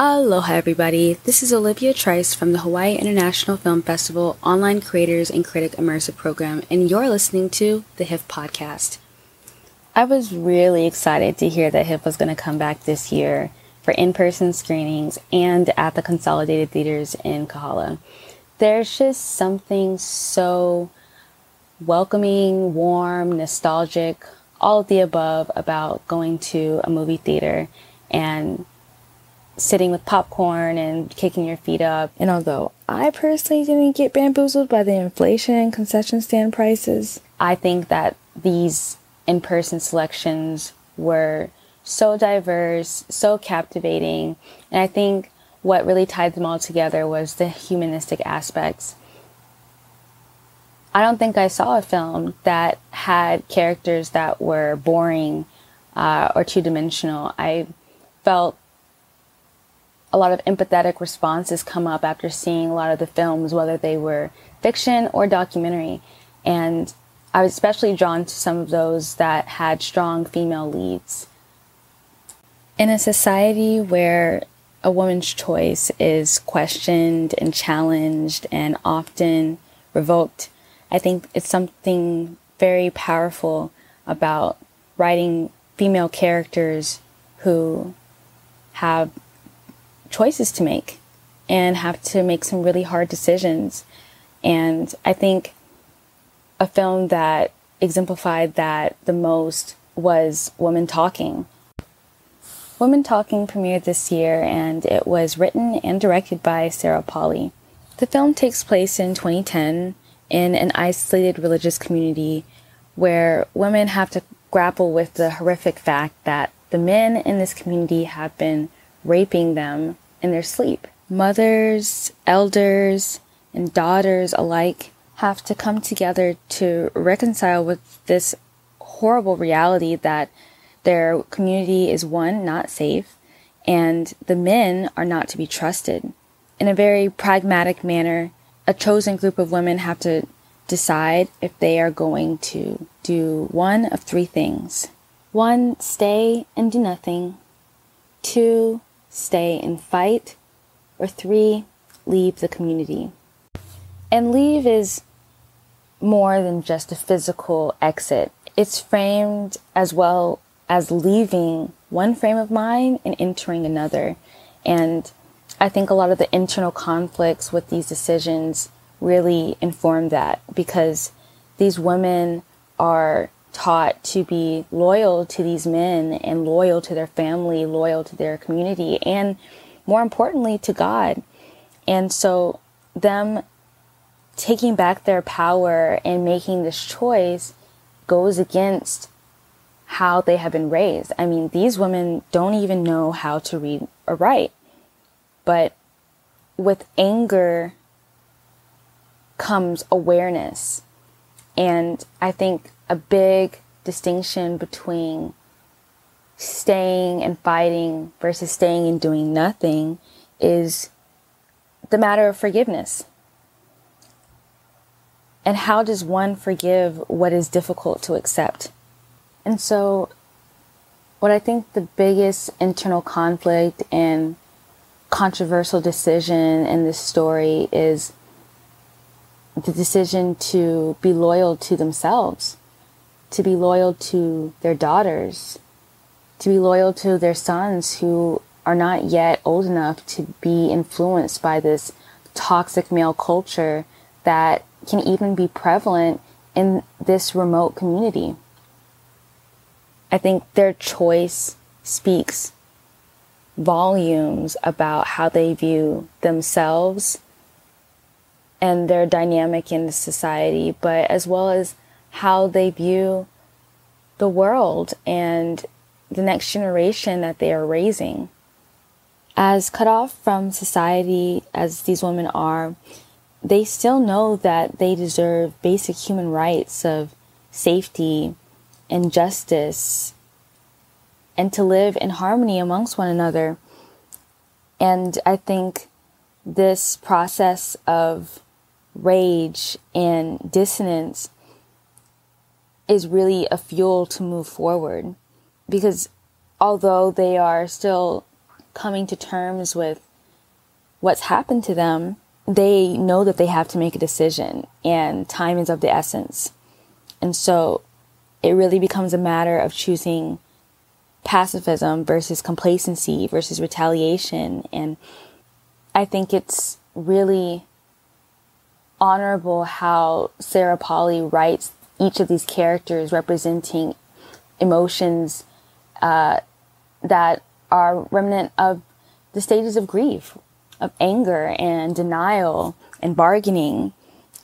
Aloha, everybody. This is Olivia Trice from the Hawaii International Film Festival Online Creators and Critic Immersive Program, and you're listening to the HIFF Podcast. I was really excited to hear that HIFF was going to come back this year for in person screenings and at the Consolidated Theaters in Kahala. There's just something so welcoming, warm, nostalgic, all of the above about going to a movie theater and sitting with popcorn and kicking your feet up. And although I personally didn't get bamboozled by the inflation and concession stand prices, I think that these in person selections were so diverse, so captivating. And I think what really tied them all together was the humanistic aspects. I don't think I saw a film that had characters that were boring uh, or two dimensional. I felt a lot of empathetic responses come up after seeing a lot of the films, whether they were fiction or documentary. And I was especially drawn to some of those that had strong female leads. In a society where a woman's choice is questioned and challenged and often revoked, I think it's something very powerful about writing female characters who have choices to make and have to make some really hard decisions. And I think a film that exemplified that the most was Women Talking. Women Talking premiered this year and it was written and directed by Sarah Polley. The film takes place in 2010 in an isolated religious community where women have to grapple with the horrific fact that the men in this community have been raping them in their sleep. Mothers, elders, and daughters alike have to come together to reconcile with this horrible reality that their community is one, not safe, and the men are not to be trusted. In a very pragmatic manner, a chosen group of women have to decide if they are going to do one of three things. One, stay and do nothing. Two, stay and fight, or three, leave the community. And leave is more than just a physical exit. It's framed as well as leaving one frame of mind and entering another. And I think a lot of the internal conflicts with these decisions really inform that because these women are taught to be loyal to these men and loyal to their family, loyal to their community, and more importantly, to God. And so, them taking back their power and making this choice goes against how they have been raised. I mean, these women don't even know how to read or write. But with anger comes awareness. And I think a big distinction between staying and fighting versus staying and doing nothing is the matter of forgiveness. And how does one forgive what is difficult to accept? And so, what I think the biggest internal conflict and controversial decision in this story is the decision to be loyal to themselves to be loyal to their daughters, to be loyal to their sons who are not yet old enough to be influenced by this toxic male culture that can even be prevalent in this remote community. I think their choice speaks volumes about how they view themselves and their dynamic in society, but as well as how they view the world and the next generation that they are raising. As cut off from society as these women are, they still know that they deserve basic human rights of safety and justice and to live in harmony amongst one another. And I think this process of rage and dissonance is really a fuel to move forward because although they are still coming to terms with what's happened to them, they know that they have to make a decision and time is of the essence. And so it really becomes a matter of choosing pacifism versus complacency versus retaliation. And I think it's really honorable how Sarah Polley writes each of these characters representing emotions uh, that are remnant of the stages of grief, of anger and denial and bargaining.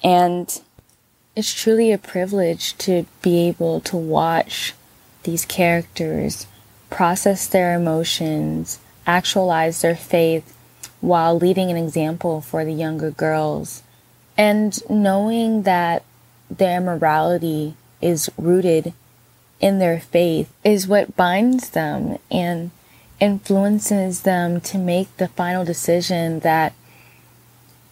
And it's truly a privilege to be able to watch these characters process their emotions, actualize their faith while leading an example for the younger girls. And knowing that their morality is rooted in their faith is what binds them and influences them to make the final decision that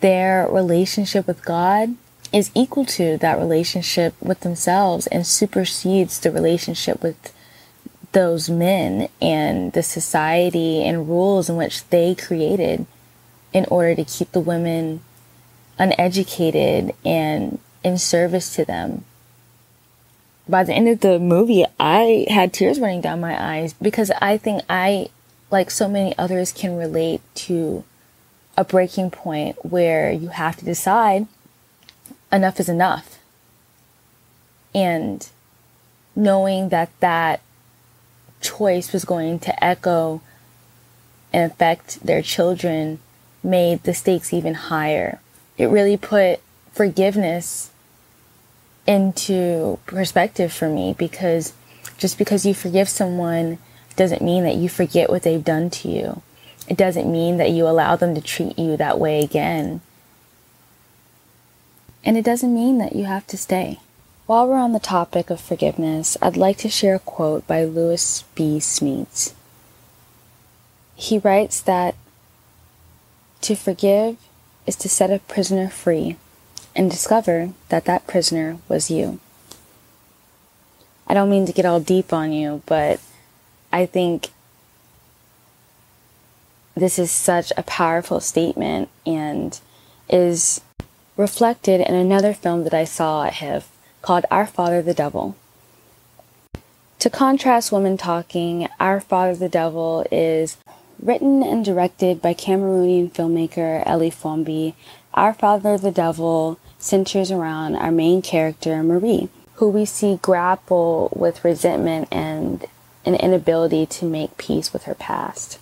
their relationship with God is equal to that relationship with themselves and supersedes the relationship with those men and the society and rules in which they created in order to keep the women uneducated and in service to them. By the end of the movie, I had tears running down my eyes because I think I, like so many others, can relate to a breaking point where you have to decide enough is enough. And knowing that that choice was going to echo and affect their children made the stakes even higher. It really put forgiveness into perspective for me because just because you forgive someone doesn't mean that you forget what they've done to you. It doesn't mean that you allow them to treat you that way again. And it doesn't mean that you have to stay. While we're on the topic of forgiveness, I'd like to share a quote by Lewis B. Smedes. He writes that to forgive is to set a prisoner free and discover that that prisoner was you. I don't mean to get all deep on you, but I think this is such a powerful statement and is reflected in another film that I saw at HIFF called Our Father the Devil. To contrast Women Talking, Our Father the Devil is written and directed by Cameroonian filmmaker Ellie Foumbi. Our Father the Devil centers around our main character, Marie, who we see grapple with resentment and an inability to make peace with her past.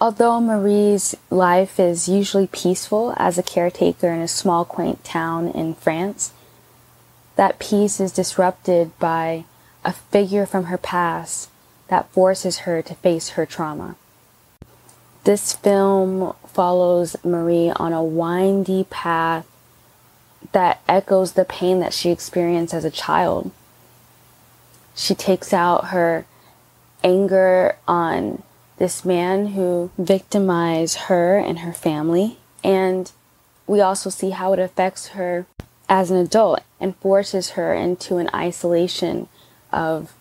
Although Marie's life is usually peaceful as a caretaker in a small, quaint town in France, that peace is disrupted by a figure from her past that forces her to face her trauma. This film follows Marie on a windy path that echoes the pain that she experienced as a child. She takes out her anger on this man who victimized her and her family. And we also see how it affects her as an adult and forces her into an isolation of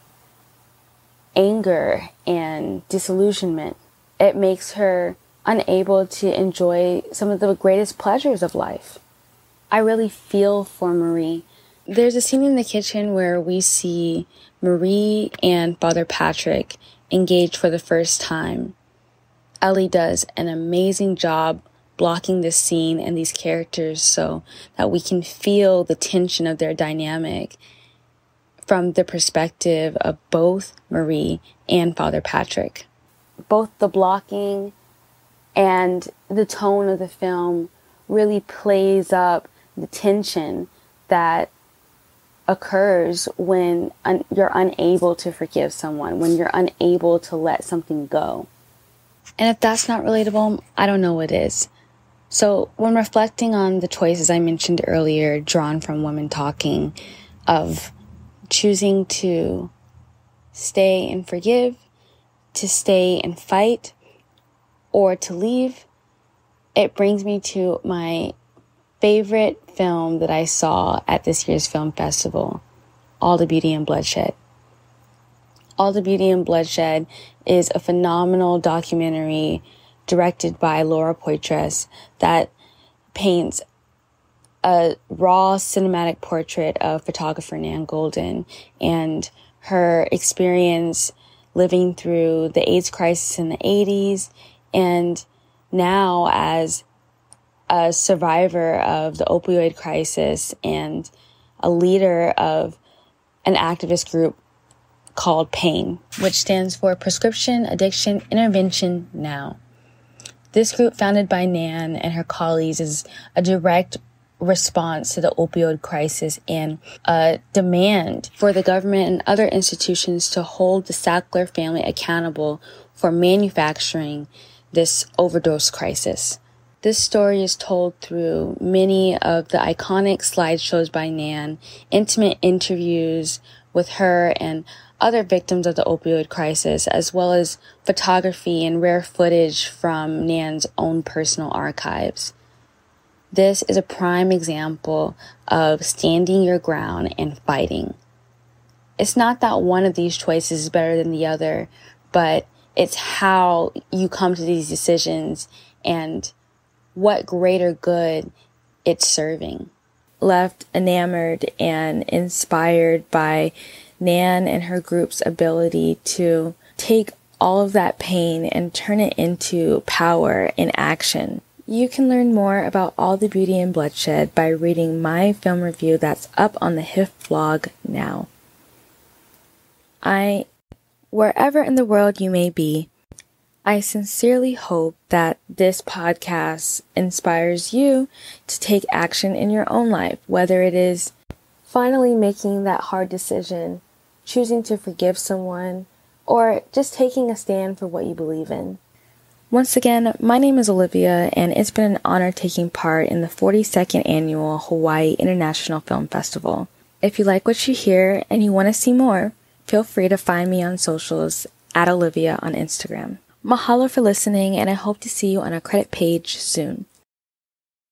anger and disillusionment. It makes her unable to enjoy some of the greatest pleasures of life. I really feel for Marie. There's a scene in the kitchen where we see Marie and Father Patrick engage for the first time. Ellie does an amazing job blocking this scene and these characters so that we can feel the tension of their dynamic from the perspective of both Marie and Father Patrick. Both the blocking and the tone of the film really plays up the tension that occurs when un- you're unable to forgive someone, when you're unable to let something go. And if that's not relatable, I don't know what is. So, when reflecting on the choices I mentioned earlier, drawn from Women Talking, of choosing to stay and forgive, to stay and fight, or to leave, it brings me to my favorite film that I saw at this year's film festival, All the Beauty and Bloodshed. All the Beauty and Bloodshed is a phenomenal documentary directed by Laura Poitras that paints a raw cinematic portrait of photographer Nan Goldin and her experience living through the AIDS crisis in the 80s and now as a survivor of the opioid crisis and a leader of an activist group called PAIN, which stands for Prescription Addiction Intervention Now. This group, founded by Nan and her colleagues, is a direct response to the opioid crisis and a demand for the government and other institutions to hold the Sackler family accountable for manufacturing this overdose crisis. This story is told through many of the iconic slideshows by Nan, intimate interviews with her and other victims of the opioid crisis, as well as photography and rare footage from Nan's own personal archives. This is a prime example of standing your ground and fighting. It's not that one of these choices is better than the other, but it's how you come to these decisions and what greater good it's serving. Left enamored and inspired by Nan and her group's ability to take all of that pain and turn it into power in action. You can learn more about all the beauty and bloodshed by reading my film review that's up on the HIFF blog now. I, wherever in the world you may be, I sincerely hope that this podcast inspires you to take action in your own life, whether it is finally making that hard decision, choosing to forgive someone, or just taking a stand for what you believe in. Once again, my name is Olivia, and it's been an honor taking part in the 42nd annual Hawaii International Film Festival. If you like what you hear and you want to see more, feel free to find me on socials at Olivia on Instagram. Mahalo for listening, and I hope to see you on our credit page soon.